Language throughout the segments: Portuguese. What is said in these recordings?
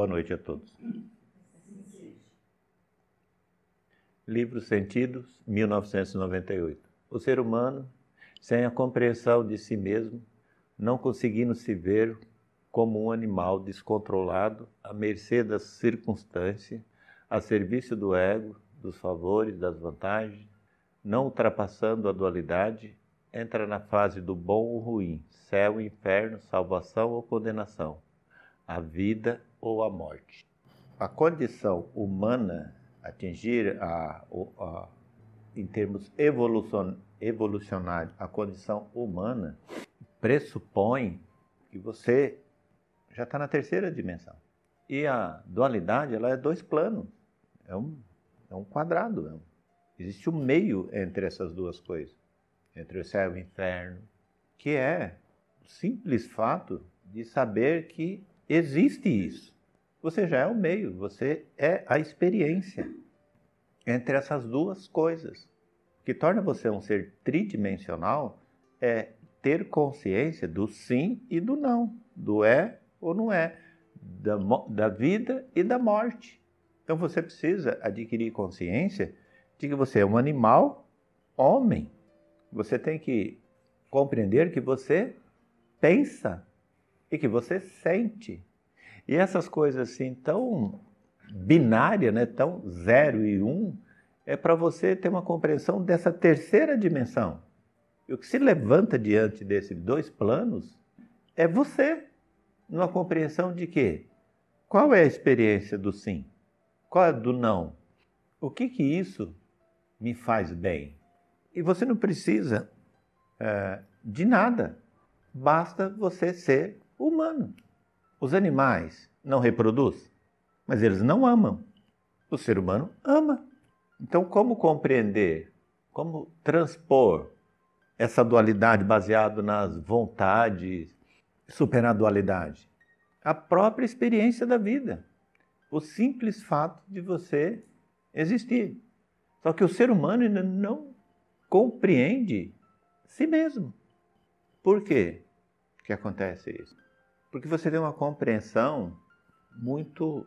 Boa noite a todos. Livro Sentidos, 1998. O ser humano, sem a compreensão de si mesmo, não conseguindo se ver como um animal descontrolado, à mercê das circunstâncias, a serviço do ego, dos favores, das vantagens, não ultrapassando a dualidade, entra na fase do bom ou ruim, céu, inferno, salvação ou condenação, a vida ou a morte. A condição humana atingir a, a em termos evolucion, evolucionários, a condição humana pressupõe que você já está na terceira dimensão. E a dualidade ela é dois planos, é um, é um quadrado. É um, existe um meio entre essas duas coisas, entre o céu e o inferno, que é o simples fato de saber que existe isso. Você já é o meio, você é a experiência entre essas duas coisas. O que torna você um ser tridimensional é ter consciência do sim e do não, do é ou não é, da, da vida e da morte. Então você precisa adquirir consciência de que você é um animal homem. Você tem que compreender que você pensa e que você sente. E essas coisas assim tão binárias, né, tão zero e um, é para você ter uma compreensão dessa terceira dimensão. E o que se levanta diante desses dois planos é você, numa compreensão de que qual é a experiência do sim? Qual é do não? O que que isso me faz bem? E você não precisa é, de nada, basta você ser humano. Os animais não reproduzem, mas eles não amam. O ser humano ama. Então, como compreender, como transpor essa dualidade baseado nas vontades, superar a dualidade? A própria experiência da vida. O simples fato de você existir. Só que o ser humano ainda não compreende si mesmo. Por quê que acontece isso? Porque você tem uma compreensão muito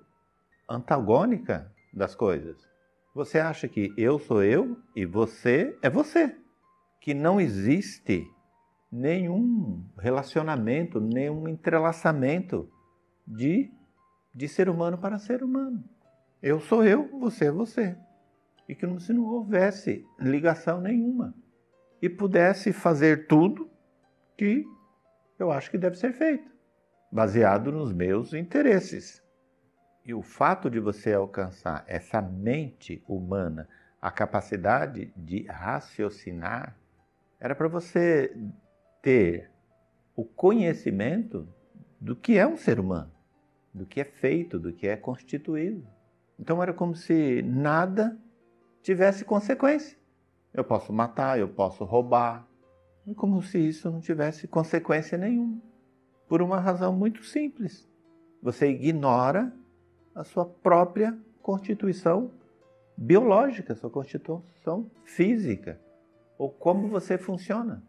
antagônica das coisas. Você acha que eu sou eu e você é você. Que não existe nenhum relacionamento, nenhum entrelaçamento de, de ser humano para ser humano. Eu sou eu, você é você. E que se não houvesse ligação nenhuma. E pudesse fazer tudo que eu acho que deve ser feito, baseado nos meus interesses. E o fato de você alcançar essa mente humana, a capacidade de raciocinar, era para você ter o conhecimento do que é um ser humano, do que é feito, do que é constituído. Então era como se nada tivesse consequência. Eu posso matar, eu posso roubar, como se isso não tivesse consequência nenhuma. Por uma razão muito simples. Você ignora a sua própria constituição biológica, sua constituição física, ou como você funciona.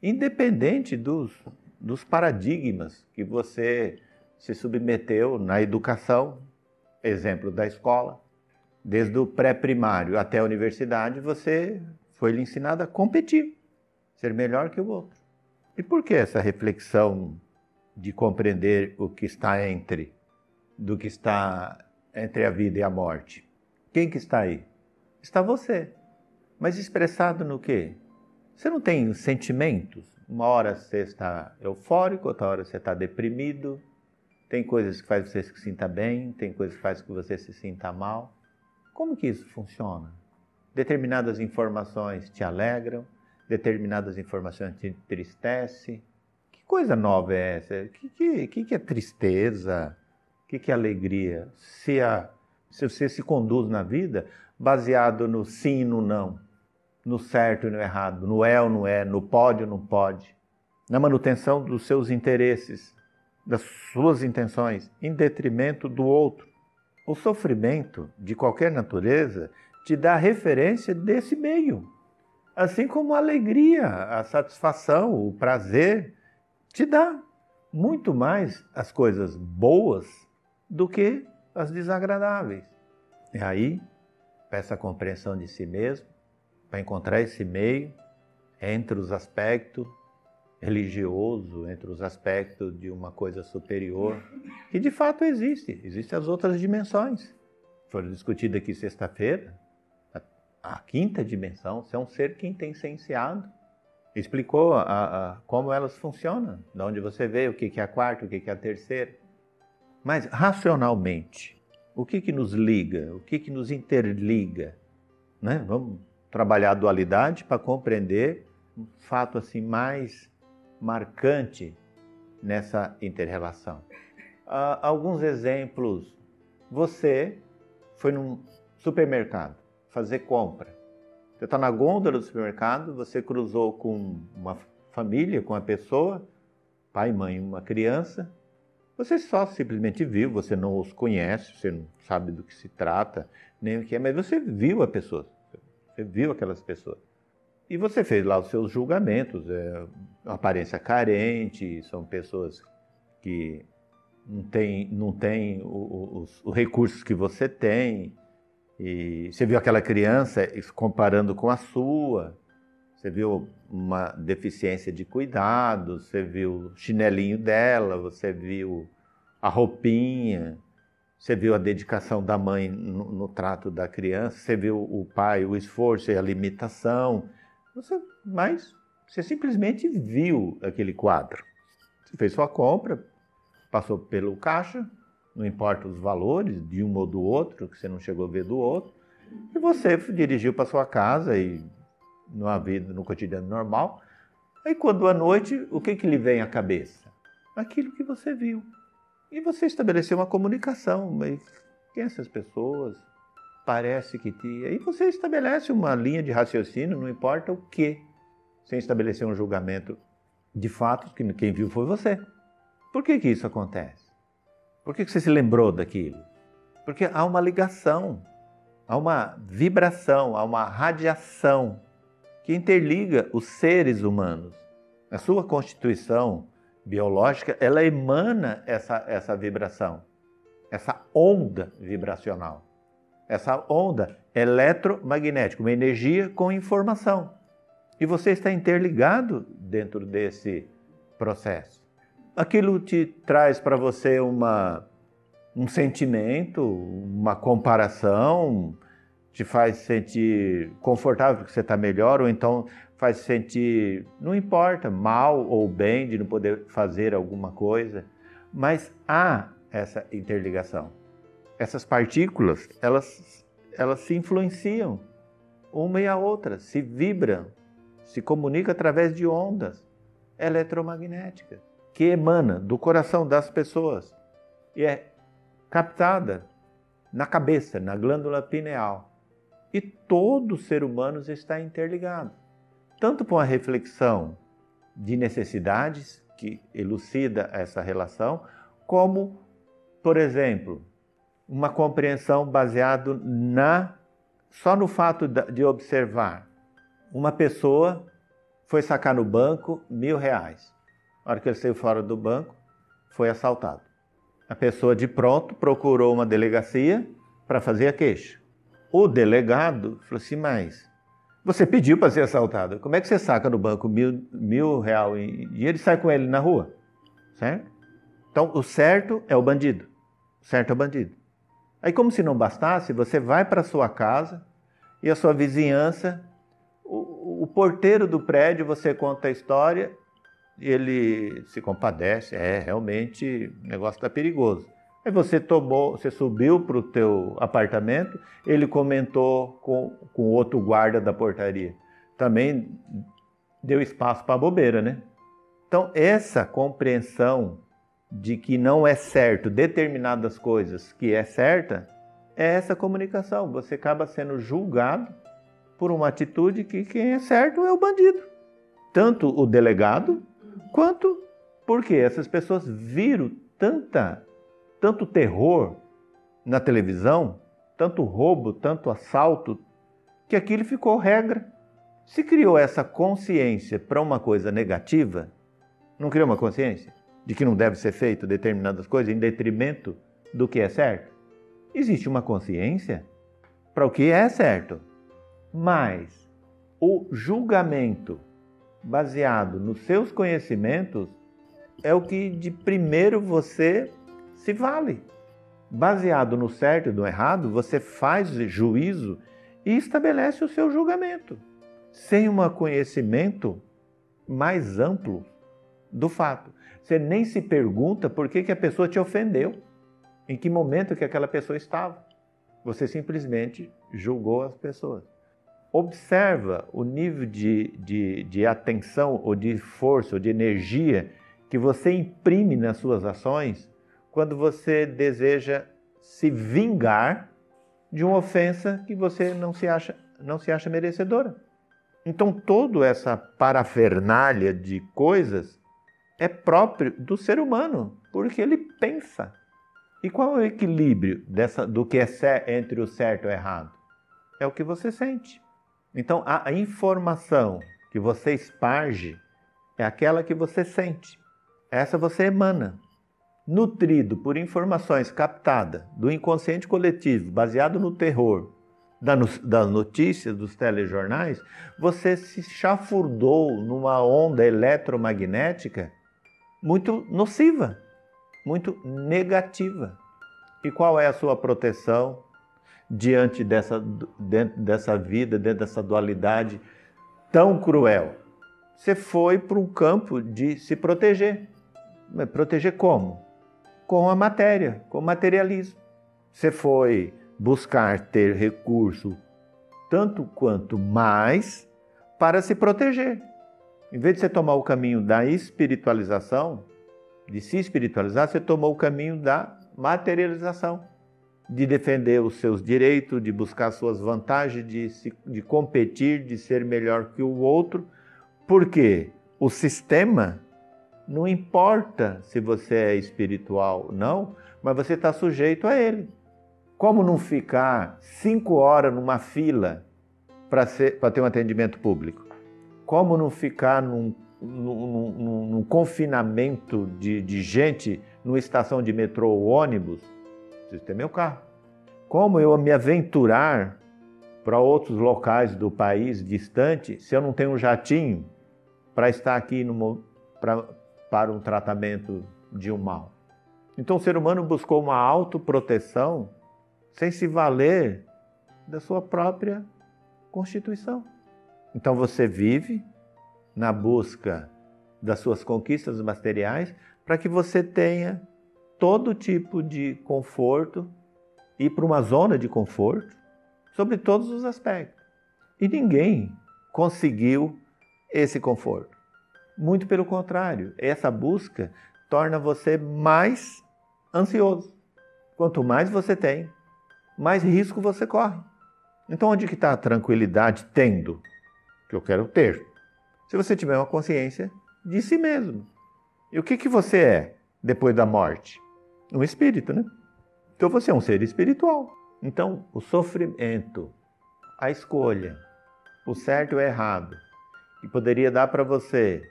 Independente dos, dos paradigmas que você se submeteu na educação, exemplo da escola, desde o pré-primário até a universidade, você foi lhe ensinado a competir, ser melhor que o outro. E por que essa reflexão de compreender o que está entre do que está entre a vida e a morte. Quem que está aí? Está você. Mas expressado no quê? Você não tem sentimentos? Uma hora você está eufórico, outra hora você está deprimido. Tem coisas que faz você se sinta bem, tem coisas que faz que você se sinta mal. Como que isso funciona? Determinadas informações te alegram, determinadas informações te entristecem. Coisa nova é essa? Que, que, que é tristeza? que, que é alegria? Se, a, se você se conduz na vida baseado no sim e no não, no certo e no errado, no é ou não é, no pode ou não pode, na manutenção dos seus interesses, das suas intenções, em detrimento do outro. O sofrimento de qualquer natureza te dá referência desse meio. Assim como a alegria, a satisfação, o prazer, te dá muito mais as coisas boas do que as desagradáveis. E aí, essa compreensão de si mesmo, para encontrar esse meio entre os aspectos religioso, entre os aspectos de uma coisa superior, que de fato existe, existem as outras dimensões. Foram discutidas aqui sexta-feira, a, a, quinta dimensão, você é um ser quintessenciado. Explicou a, a, como elas funcionam, de onde você vê, o que é a quarta, o que é a terceira. Mas racionalmente, o que, que nos liga, o que, que nos interliga? Né? Vamos trabalhar a dualidade para compreender um fato assim mais marcante nessa interrelação. Uh, alguns exemplos. Você foi num supermercado fazer compra. Você está na gôndola do supermercado, você cruzou com uma família, com uma pessoa, pai, mãe, uma criança. Você só simplesmente viu, você não os conhece, você não sabe do que se trata, nem o que é, mas você viu a pessoa, você viu aquelas pessoas. E você fez lá os seus julgamentos, é, aparência carente, são pessoas que não têm não tem os, os recursos que você tem. E você viu aquela criança comparando com a sua, você viu uma deficiência de cuidado, você viu o chinelinho dela, você viu a roupinha, você viu a dedicação da mãe no, no trato da criança, você viu o pai, o esforço e a limitação. Você, mas você simplesmente viu aquele quadro. Você fez sua compra, passou pelo caixa, não importa os valores de um ou do outro, que você não chegou a ver do outro, e você dirigiu para sua casa e na vida, no cotidiano normal. Aí quando à noite, o que, que lhe vem à cabeça? Aquilo que você viu. E você estabeleceu uma comunicação. Mas quem essas pessoas? parece que te. Aí você estabelece uma linha de raciocínio, não importa o que, sem estabelecer um julgamento de fatos que quem viu foi você. Por que, que isso acontece? Por que, você se lembrou daquilo? Porque há uma ligação, há uma vibração, há uma radiação que interliga os seres humanos. A sua constituição biológica, ela emana essa, essa vibração, essa onda vibracional essa onda eletromagnética, uma energia com informação. E você está interligado dentro desse processo. Aquilo te traz para você uma, um sentimento, uma comparação, te faz sentir confortável porque você está melhor, ou então faz sentir, não importa, mal ou bem de não poder fazer alguma coisa, mas há essa interligação. Essas partículas, elas, elas se influenciam uma e a outra, se vibram, se comunicam através de ondas eletromagnéticas que emana do coração das pessoas e é captada na cabeça, na glândula pineal. E todo ser humano está interligado, tanto com a reflexão de necessidades que elucida essa relação, como, por exemplo, uma compreensão baseado na só no fato de observar. Uma pessoa foi sacar no banco mil reais. Na hora que ele saiu fora do banco, foi assaltado. A pessoa de pronto procurou uma delegacia para fazer a queixa. O delegado falou assim, mas você pediu para ser assaltado. Como é que você saca no banco mil, mil real e ele sai com ele na rua? Certo? Então, o certo é o bandido. O certo é o bandido. Aí, como se não bastasse, você vai para sua casa e a sua vizinhança, o, o, porteiro do prédio, você conta a história, ele se compadece, é realmente o negócio está perigoso. Aí você tomou, você subiu para o teu apartamento, ele comentou com, com outro guarda da portaria. Também deu espaço para bobeira, né? Então, essa compreensão de que não é certo determinadas coisas que é certa, é essa comunicação. Você acaba sendo julgado por uma atitude que quem é certo é o bandido. Tanto o delegado quanto porque essas pessoas viram tanta, tanto terror na televisão, tanto roubo, tanto assalto, que aquilo ficou regra. Se criou essa consciência para uma coisa negativa, não criou uma consciência? de que não deve ser feito determinadas coisas em detrimento do que é certo? Existe uma consciência para o que é certo, mas o julgamento baseado nos seus conhecimentos é o que de primeiro você se vale. Baseado no certo e no errado, você faz juízo e estabelece o seu julgamento, sem um conhecimento mais amplo do fato. Você nem se pergunta por que, que a pessoa te ofendeu, em que momento que aquela pessoa estava. Você simplesmente julgou as pessoas. Observa o nível de, de, de atenção ou de força ou de energia que você imprime nas suas ações quando você deseja se vingar de uma ofensa que você não se acha, não se acha merecedora. Então, toda essa parafernália de coisas é próprio do ser humano, porque ele pensa. E qual é o equilíbrio dessa, do que é entre o certo e o errado? É o que você sente. Então, a, informação que você esparge é aquela que você sente. Essa você emana. Nutrido por informações captadas do inconsciente coletivo, baseado no terror, das notícias, dos telejornais, você se chafurdou numa onda eletromagnética muito nociva, muito negativa. E qual é a sua proteção diante dessa, dentro dessa vida, dentro dessa dualidade tão cruel? Você foi para um campo de se proteger. Mas proteger como? Com a matéria, com o materialismo. Você foi buscar ter recurso tanto quanto mais para se proteger. Em vez de você tomar o caminho da espiritualização, de se espiritualizar, você tomou o caminho da materialização, de defender os seus direitos, de buscar suas vantagens, de, se, de competir, de ser melhor que o outro, porque o sistema não importa se você é espiritual ou não, mas você está sujeito a ele. Como não ficar cinco horas numa fila para ter um atendimento público? Como não ficar num, num, num, num confinamento de, de gente numa estação de metrô ou ônibus? Preciso ter meu carro. Como eu me aventurar para outros locais do país distante se eu não tenho um jatinho para estar aqui pra, para um tratamento de um mal? Então o ser humano buscou uma autoproteção sem se valer da sua própria constituição. Então você vive na busca das suas conquistas materiais para que você tenha todo tipo de conforto e para uma zona de conforto sobre todos os aspectos. E ninguém conseguiu esse conforto. Muito pelo contrário, essa busca torna você mais ansioso. Quanto mais você tem, mais risco você corre. Então, onde que está a tranquilidade tendo? Que eu quero ter. Se você tiver uma consciência de si mesmo. E o que, que você é depois da morte? Um espírito, né? Então você é um ser espiritual. Então, o sofrimento, a escolha, o certo e o errado, que poderia dar para você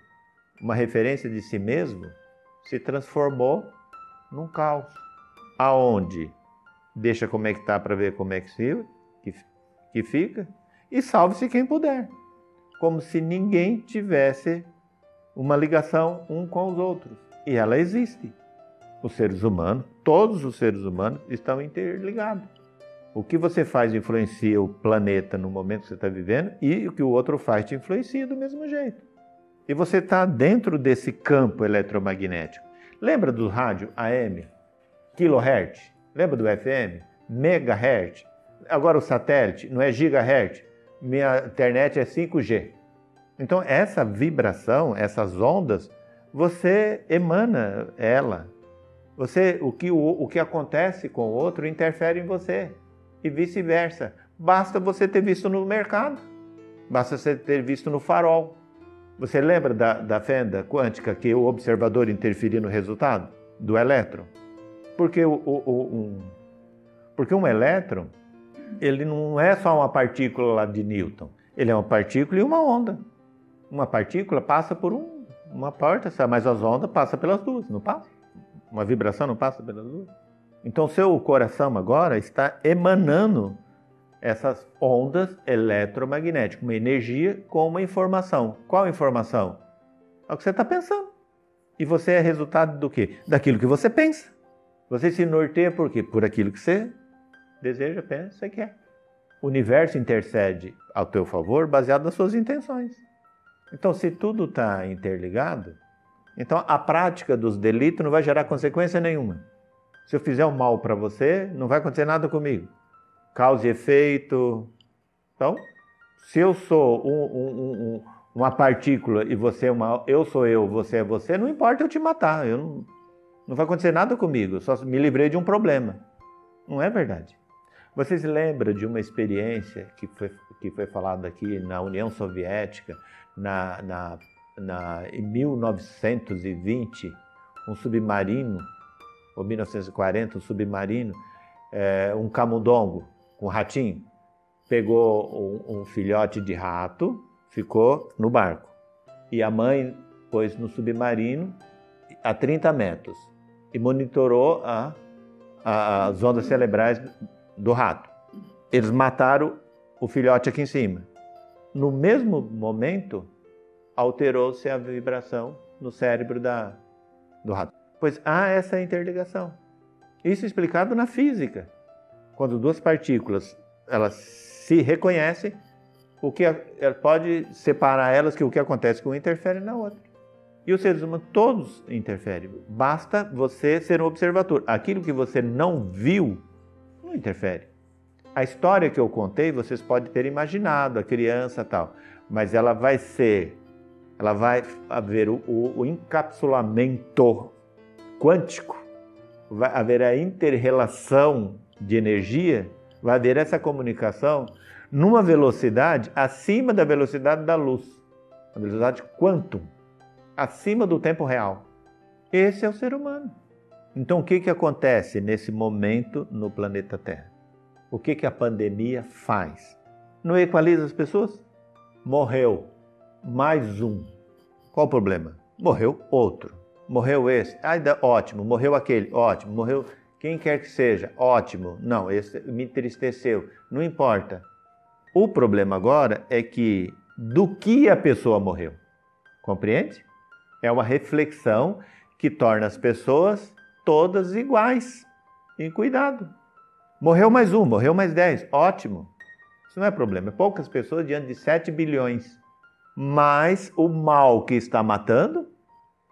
uma referência de si mesmo, se transformou num caos. Aonde deixa como é que tá para ver como é que, se, que, que fica e salve-se quem puder. Como se ninguém tivesse uma ligação um com os outros. E ela existe. Os seres humanos, todos os seres humanos estão interligados. O que você faz influencia o planeta no momento que você está vivendo e o que o outro faz te influencia do mesmo jeito. E você está dentro desse campo eletromagnético. Lembra do rádio AM? Kilohertz? Lembra do FM? Megahertz. Agora o satélite não é gigahertz. Minha internet é 5G. Então essa vibração, essas ondas, você emana ela. Você, o que, o, o que acontece com o outro interfere em você e vice-versa. Basta você ter visto no mercado, basta você ter visto no farol. Você lembra da, da fenda quântica que o observador interferia no resultado do elétron? Porque, o, o, um, porque um elétron, ele não é só uma partícula lá de Newton. Ele é uma partícula e uma onda. Uma partícula passa por um, uma porta, mas as ondas passam pelas duas, não passa? Uma vibração não passa pelas duas? Então, seu coração agora está emanando essas ondas eletromagnéticas, uma energia com uma informação. Qual informação? É o que você está pensando. E você é resultado do quê? Daquilo que você pensa. Você se norteia por quê? Por aquilo que você deseja, pensa e quer. O universo intercede ao teu favor baseado nas suas intenções. Então, se tudo está interligado, então a prática dos delitos não vai gerar consequência nenhuma. Se eu fizer o um mal para você, não vai acontecer nada comigo. Causa e efeito. Então, se eu sou um, um, um, uma partícula e você é uma. Eu sou eu, você é você, não importa eu te matar. Eu não, não vai acontecer nada comigo. Só me livrei de um problema. Não é verdade. Vocês lembram de uma experiência que foi, que foi falada aqui na União Soviética, na, na, na, em 1920, um submarino ou 1940, um submarino, é, um camundongo com um ratinho, pegou um, um filhote de rato, ficou no barco. E a mãe pôs no submarino a 30 metros e monitorou a, a, as ondas cerebrais do rato. Eles mataram o filhote aqui em cima. No mesmo momento, alterou-se a vibração no cérebro da, do rato pois há essa interligação. Isso explicado na física. Quando duas partículas elas se reconhecem, o que pode separar elas que o que acontece com um interfere na outra. E os seres humanos todos interferem. Basta você ser um observador. Aquilo que você não viu não interfere. A história que eu contei, vocês podem ter imaginado, a criança tal, mas ela vai ser, ela vai haver o, o, o encapsulamento quântico, vai haver a interrelação de energia, vai haver essa comunicação numa velocidade acima da velocidade da luz, a velocidade quantum, acima do tempo real. Esse é o ser humano. Então, o que, que acontece nesse momento no planeta Terra? O que, que a pandemia faz? Não equaliza as pessoas? Morreu mais um. Qual o problema? Morreu outro morreu esse, ai, ótimo, morreu aquele, ótimo, morreu quem quer que seja, ótimo. Não, esse me entristeceu, não importa. O problema agora é que do que a pessoa morreu. Compreende? É uma reflexão que torna as pessoas todas iguais. E cuidado. Morreu mais um, morreu mais dez, ótimo. Isso não é problema. É poucas pessoas diante de 7 bilhões. Mas o mal que está matando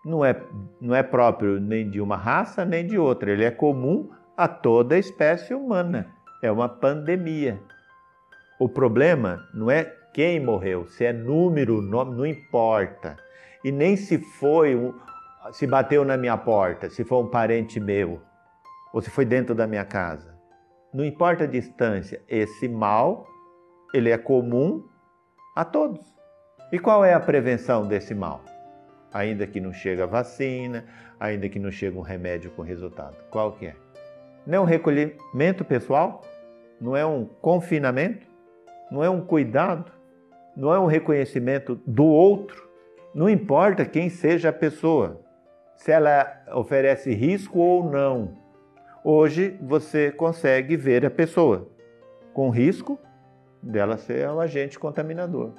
não é, não é próprio nem de uma raça nem de outra, ele é comum a toda a espécie humana. É uma pandemia. O problema não é quem morreu, se é número, nome, não importa. E nem se foi, se bateu na minha porta, se foi um parente meu, ou se foi dentro da minha casa. Não importa a distância, esse mal, ele é comum a todos. E qual é a prevenção desse mal? ainda que não chegue a vacina, ainda que não chegue um remédio com resultado. Qual que é? Não é um recolhimento pessoal? Não é um confinamento? Não é um cuidado? Não é um reconhecimento do outro? Não importa quem seja a pessoa, se ela oferece risco ou não. Hoje você consegue ver a pessoa com risco dela ser o agente contaminador.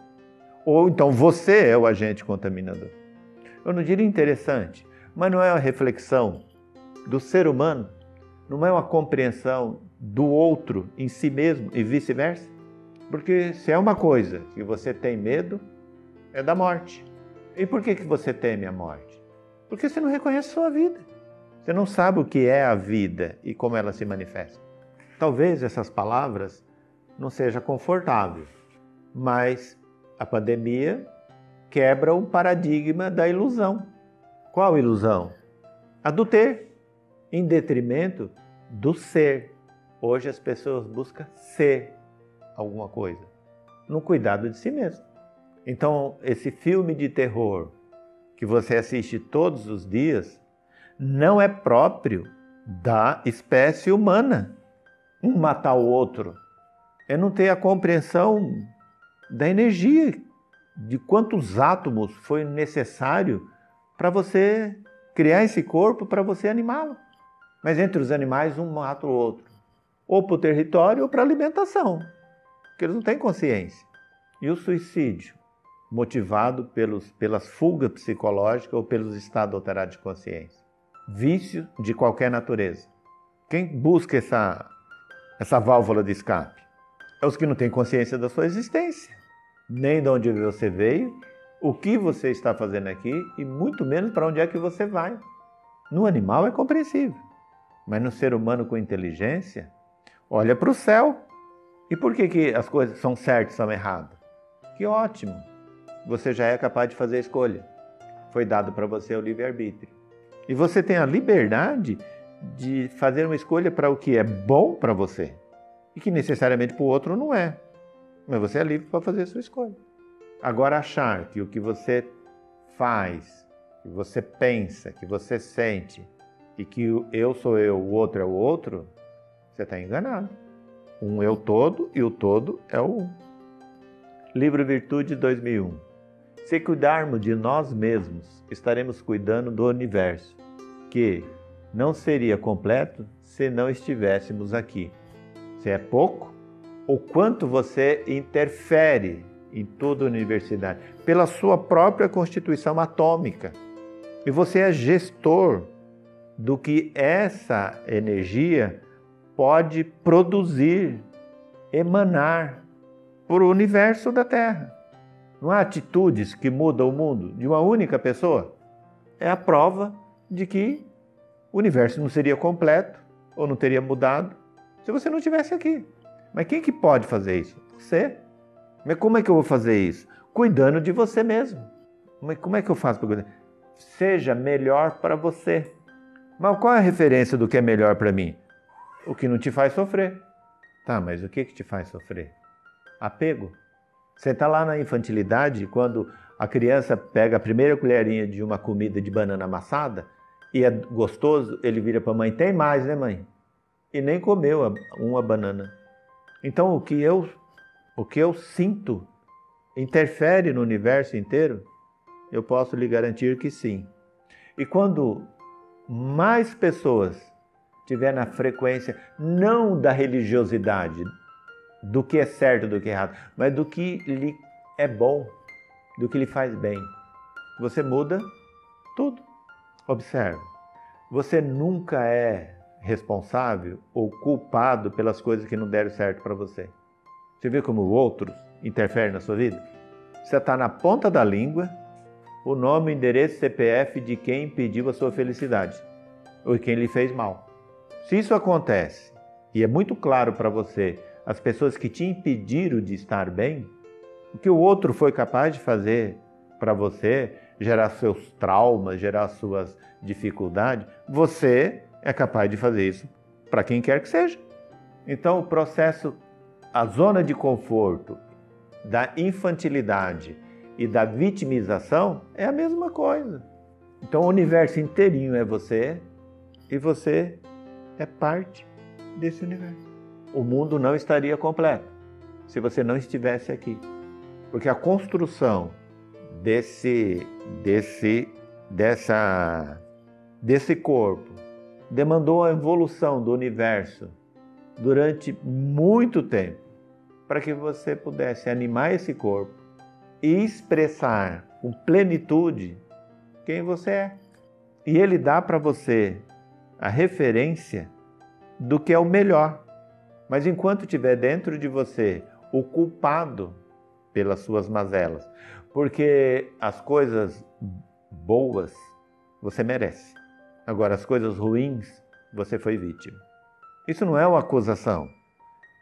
Ou então você é o agente contaminador eu não diria interessante, mas não é uma reflexão do ser humano, não é uma compreensão do outro em si mesmo e vice-versa? Porque se é uma coisa que você tem medo, é da morte. E por que, que você teme a morte? Porque você não reconhece a sua vida. Você não sabe o que é a vida e como ela se manifesta. Talvez essas palavras não sejam confortáveis, mas a pandemia quebra o paradigma da ilusão. Qual ilusão? A do ter, em detrimento do ser. Hoje as pessoas buscam ser alguma coisa, no cuidado de si mesmo. Então, esse filme de terror que você assiste todos os dias não é próprio da espécie humana. Um matar o outro é não ter a compreensão da energia de quantos átomos foi necessário para você criar esse corpo, para você animá-lo. Mas entre os animais, um mata o outro. Ou para o território ou para alimentação. Porque eles não têm consciência. E o suicídio? Motivado pelos, pelas fugas psicológicas ou pelos estados alterados de consciência. Vício de qualquer natureza. Quem busca essa, essa válvula de escape? É os que não têm consciência da sua existência. Nem de onde você veio, o que você está fazendo aqui e muito menos para onde é que você vai. No animal é compreensível, mas no ser humano com inteligência, olha para o céu. E por que, que as coisas são certas e são erradas? Que ótimo! Você já é capaz de fazer a escolha. Foi dado para você o livre-arbítrio. E você tem a liberdade de fazer uma escolha para o que é bom para você e que necessariamente para o outro não é. Mas você é livre para fazer a sua escolha. Agora, achar que o que você faz, que você pensa, que você sente e que eu sou eu, o outro é o outro, você está enganado. Um eu todo e o todo é o um. Livro Virtude 2001. Se cuidarmos de nós mesmos, estaremos cuidando do universo, que não seria completo se não estivéssemos aqui. Se é pouco, o quanto você interfere em toda a universidade, pela sua própria constituição atômica. E você é gestor do que essa energia pode produzir, emanar para o universo da Terra. Não há atitudes que mudam o mundo de uma única pessoa. É a prova de que o universo não seria completo ou não teria mudado se você não estivesse aqui. Mas quem que pode fazer isso? Você. Mas como é que eu vou fazer isso? Cuidando de você mesmo. Mas como é que eu faço para cuidar? Seja melhor para você. Mas qual é a referência do que é melhor para mim? O que não te faz sofrer. Tá, mas o que, que te faz sofrer? Apego. Você está lá na infantilidade, quando a criança pega a primeira colherinha de uma comida de banana amassada e é gostoso, ele vira para a mãe: tem mais, né, mãe? E nem comeu uma banana. Então, o que eu o que eu sinto interfere no universo inteiro? Eu posso lhe garantir que sim. E quando mais pessoas tiver na frequência não da religiosidade, do que é certo, do que é errado, mas do que lhe é bom, do que lhe faz bem, você muda tudo. Observe, você nunca é responsável ou culpado pelas coisas que não deram certo para você. Você vê como outros interferem na sua vida? Você está na ponta da língua o nome, endereço, CPF de quem impediu a sua felicidade ou quem lhe fez mal. Se isso acontece e é muito claro para você as pessoas que te impediram de estar bem, o que o outro foi capaz de fazer para você, gerar seus traumas, gerar suas dificuldades, você é capaz de fazer isso para quem quer que seja. Então, o processo a zona de conforto da infantilidade e da vitimização é a mesma coisa. Então o universo inteirinho é você e você é parte desse universo. O mundo não estaria completo se você não estivesse aqui. Porque a construção desse desse dessa desse corpo demandou a evolução do universo durante muito tempo para que você pudesse animar esse corpo e expressar com plenitude quem você é. E ele dá para você a referência do que é o melhor. Mas enquanto tiver dentro de você o culpado pelas suas mazelas, porque as coisas boas você merece. Agora, as coisas ruins, você foi vítima. Isso não é uma acusação.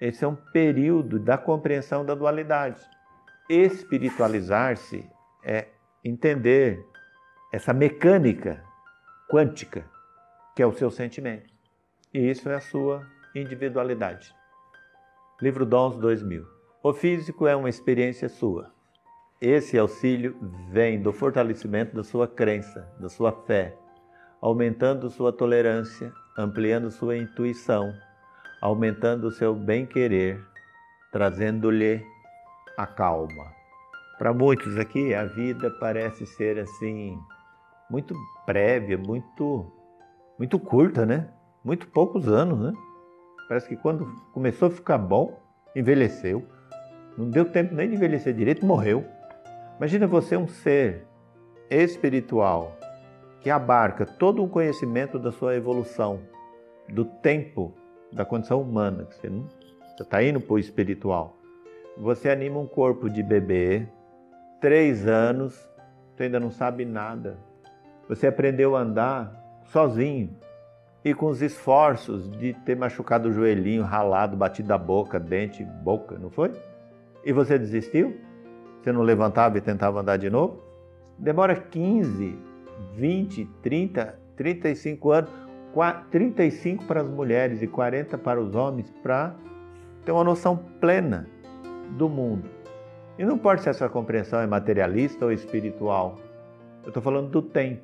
Esse é um período da compreensão da dualidade. Espiritualizar-se é entender essa mecânica quântica que é o seu sentimento. E isso é a sua individualidade. Livro Dons 2000. O físico é uma experiência sua. Esse auxílio vem do fortalecimento da sua crença, da sua fé, aumentando sua tolerância, ampliando sua intuição, aumentando seu bem-querer, trazendo-lhe a calma. Para muitos aqui, a vida parece ser assim, muito prévia, muito, muito curta, né? muito poucos anos, né? Parece que quando começou a ficar bom, envelheceu. Não deu tempo nem de envelhecer direito, morreu. Imagina você um ser espiritual que abarca todo o conhecimento da sua evolução, do tempo, da condição humana. Você está indo para o espiritual. Você anima um corpo de bebê, três anos, você ainda não sabe nada. Você aprendeu a andar sozinho e com os esforços de ter machucado o joelhinho, ralado, batido a boca, dente, boca, não foi? E você desistiu? Você não levantava e tentava andar de novo? Demora 15, 20, 30, 35 anos, 35 para as mulheres e 40 para os homens para ter uma noção plena do mundo. E não importa se essa compreensão é materialista ou espiritual. Eu estou falando do tempo.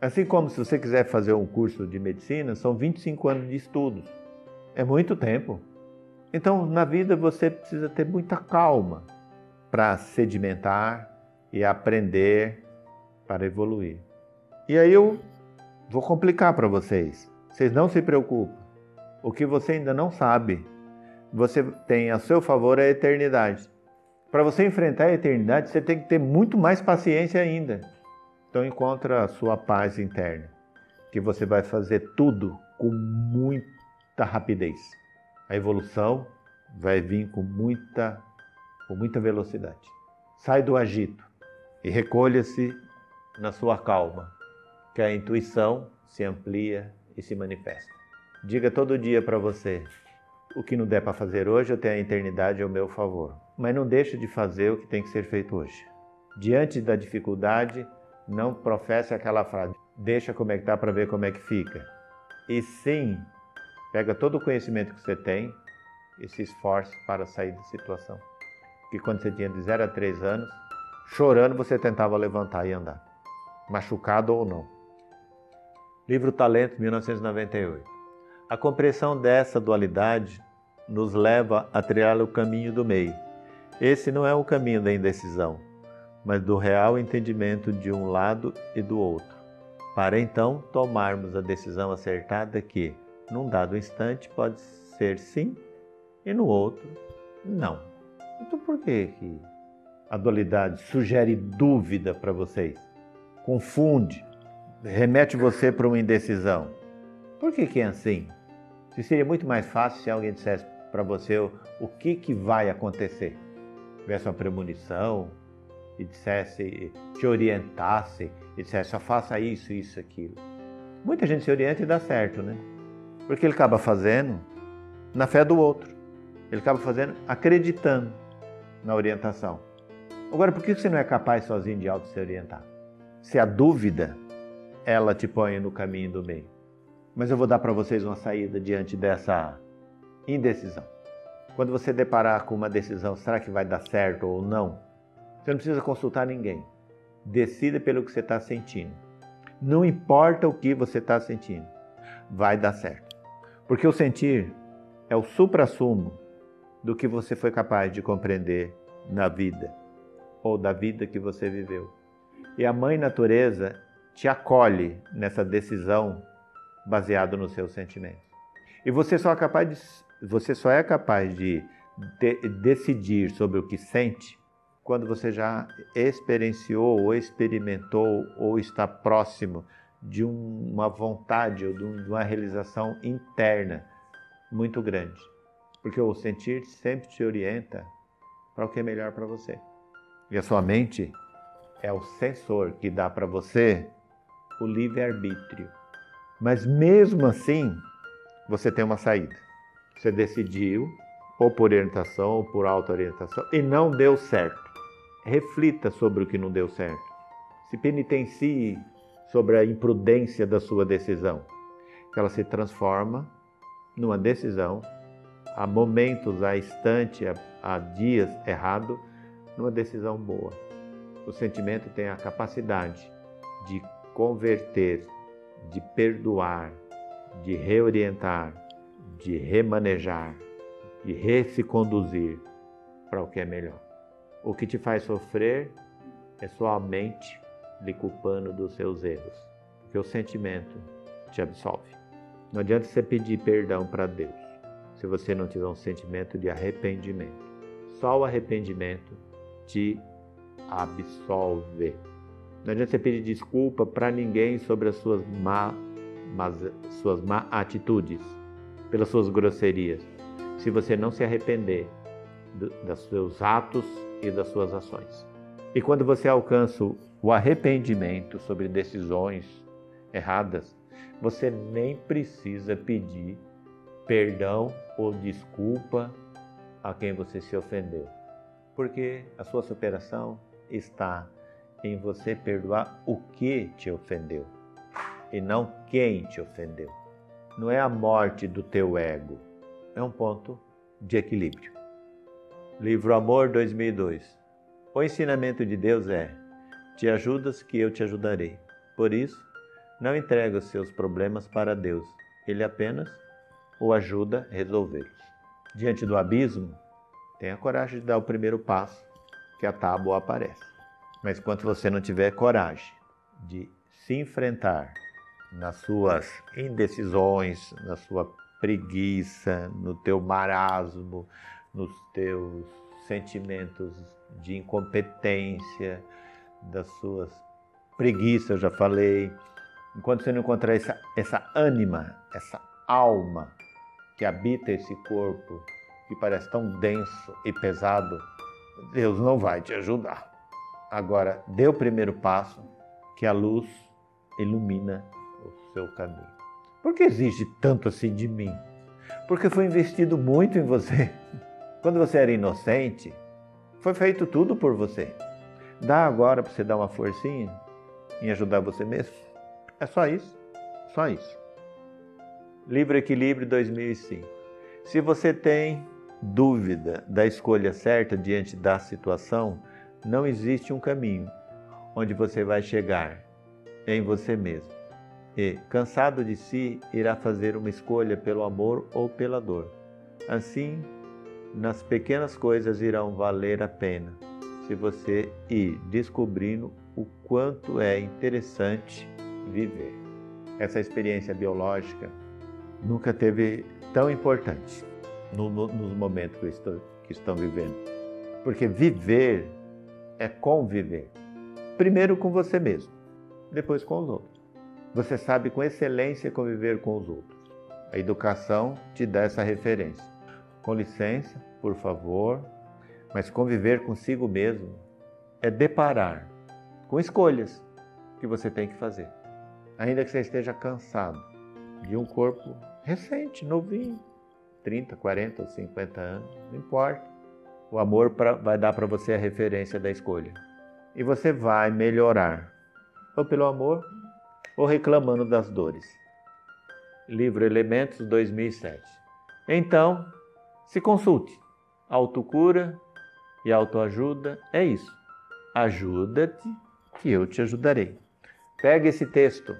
Assim como se você quiser fazer um curso de medicina, são 25 anos de estudos. É muito tempo. Então, na vida você precisa ter muita calma para sedimentar e aprender para evoluir. E aí eu vou complicar para vocês. Vocês não se preocupem. O que você ainda não sabe, você tem a seu favor a eternidade. Para você enfrentar a eternidade, você tem que ter muito mais paciência ainda. Então encontra a sua paz interna, que você vai fazer tudo com muita rapidez. A evolução vai vir com muita com muita velocidade. Sai do agito e recolha-se na sua calma, que a intuição se amplia e se manifesta. Diga todo dia para você: o que não der para fazer hoje, eu tenho a eternidade ao meu favor. Mas não deixe de fazer o que tem que ser feito hoje. Diante da dificuldade, não professe aquela frase, deixa como é que tá para ver como é que fica. E sim, pega todo o conhecimento que você tem e se esforce para sair da situação. Que quando você tinha de 0 a 3 anos, chorando você tentava levantar e andar, machucado ou não. Livro Talento, 1998. A compreensão dessa dualidade nos leva a trilhar o caminho do meio. Esse não é o caminho da indecisão, mas do real entendimento de um lado e do outro, para então tomarmos a decisão acertada que, num dado instante, pode ser sim e no outro, não. Então por que, que a dualidade sugere dúvida para vocês? Confunde, remete você para uma indecisão. Por que, que é assim? Se seria muito mais fácil se alguém dissesse para você o, o que, que vai acontecer. Tivesse uma premonição, e dissesse, te orientasse e dissesse, só faça isso, isso, aquilo. Muita gente se orienta e dá certo, né? Porque ele acaba fazendo na fé do outro. Ele acaba fazendo acreditando na orientação. Agora, por que você não é capaz sozinho de auto se orientar? Se a dúvida, ela te põe no caminho do meio. Mas eu vou dar para vocês uma saída diante dessa indecisão. Quando você deparar com uma decisão, será que vai dar certo ou não? Você não precisa consultar ninguém. Decida pelo que você está sentindo. Não importa o que você está sentindo, vai dar certo. Porque o sentir é o supra-sumo do que você foi capaz de compreender na vida ou da vida que você viveu. E a Mãe Natureza te acolhe nessa decisão baseado nos seus sentimentos. E você só é capaz de, você só é capaz de, de decidir sobre o que sente quando você já experienciou ou experimentou ou está próximo de uma vontade ou de uma realização interna muito grande. Porque o sentir sempre te orienta para o que é melhor para você. E a sua mente é o sensor que dá para você o livre-arbítrio. Mas mesmo assim, você tem uma saída. Você decidiu, ou por orientação, ou por auto-orientação, e não deu certo reflita sobre o que não deu certo. Se penitencie sobre a imprudência da sua decisão. Ela se transforma numa decisão, a momentos, a instante, a, a dias errado, numa decisão boa. O sentimento tem a capacidade de converter, de perdoar, de reorientar, de remanejar, de re se conduzir para o que é melhor. O que te faz sofrer é sua mente lhe culpando dos seus erros, porque o sentimento te absolve. Não adianta você pedir perdão para Deus se você não tiver um sentimento de arrependimento. Só o arrependimento te absolve. Não adianta você pedir desculpa para ninguém sobre as suas má, mas, suas má atitudes, pelas suas grosserias, se você não se arrepender do, dos seus atos e das suas ações. E quando você alcança o arrependimento sobre decisões erradas, você nem precisa pedir perdão ou desculpa a quem você se ofendeu, porque a sua superação está em você perdoar o que te ofendeu e não quem te ofendeu. Não é a morte do teu ego, é um ponto de equilíbrio. Livro Amor 2002. O ensinamento de Deus é: te ajudas que eu te ajudarei. Por isso, não entrega os seus problemas para Deus. Ele apenas o ajuda a resolvê-los. Diante do abismo, tenha coragem de dar o primeiro passo, que a tábua aparece. Mas enquanto você não tiver coragem de se enfrentar nas suas indecisões, na sua preguiça, no teu marasmo, nos teus sentimentos de incompetência, das suas preguiças, eu já falei. Enquanto você não encontrar essa, essa ânima, essa alma que habita esse corpo, que parece tão denso e pesado, Deus não vai te ajudar. Agora, dê o primeiro passo, que a luz ilumina o seu caminho. Por que exige tanto assim de mim? Porque foi investido muito em você. Quando você era inocente, foi feito tudo por você. Dá agora para você dar uma forcinha em ajudar você mesmo? É só isso. Só isso. Livro Equilíbrio 2005. Se você tem dúvida da escolha certa diante da situação, não existe um caminho onde você vai chegar em você mesmo. E, cansado de si, irá fazer uma escolha pelo amor ou pela dor. Assim, nas pequenas coisas irão valer a pena, se você ir descobrindo o quanto é interessante viver. Essa experiência biológica nunca teve tão importante no, no, nos momentos que, que estão vivendo. Porque viver é conviver. Primeiro com você mesmo, depois com os outros. Você sabe com excelência conviver com os outros. A educação te dá essa referência. Com licença, por favor, mas conviver consigo mesmo é deparar com escolhas que você tem que fazer. Ainda que você esteja cansado de um corpo recente, novinho, 30, 40 ou 50 anos, não importa. O amor pra, vai dar para você a referência da escolha. E você vai melhorar, ou pelo amor, ou reclamando das dores. Livro Elementos 2007. Então, se consulte. Autocura e autoajuda é isso. Ajuda-te que eu te ajudarei. Pega esse texto,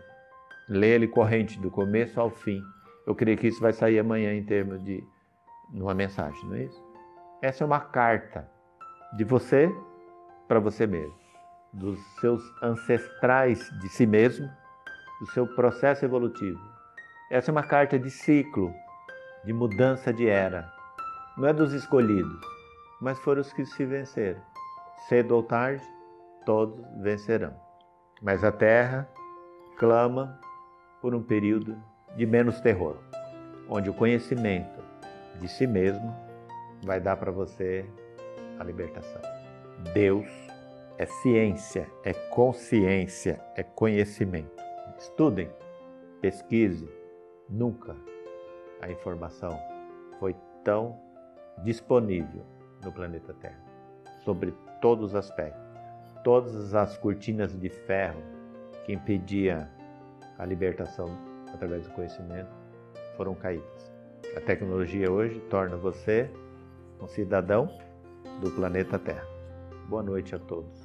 lê ele corrente do começo ao fim. Eu creio que isso vai sair amanhã em termos de numa mensagem, não é isso? Essa é uma carta de você para você mesmo, dos seus ancestrais de si mesmo, do seu processo evolutivo. Essa é uma carta de ciclo, de mudança de era. Não é dos escolhidos, mas foram os que se venceram. Cedo ou tarde, todos vencerão. Mas a terra clama por um período de menos terror, onde o conhecimento de si mesmo vai dar para você a libertação. Deus é ciência, é consciência, é conhecimento. Estudem, pesquise. Nunca a informação foi tão disponível no planeta Terra, sobre todos os aspectos. Todas as cortinas de ferro que impediam a libertação através do conhecimento foram caídas. A tecnologia hoje torna você um cidadão do planeta Terra. Boa noite a todos.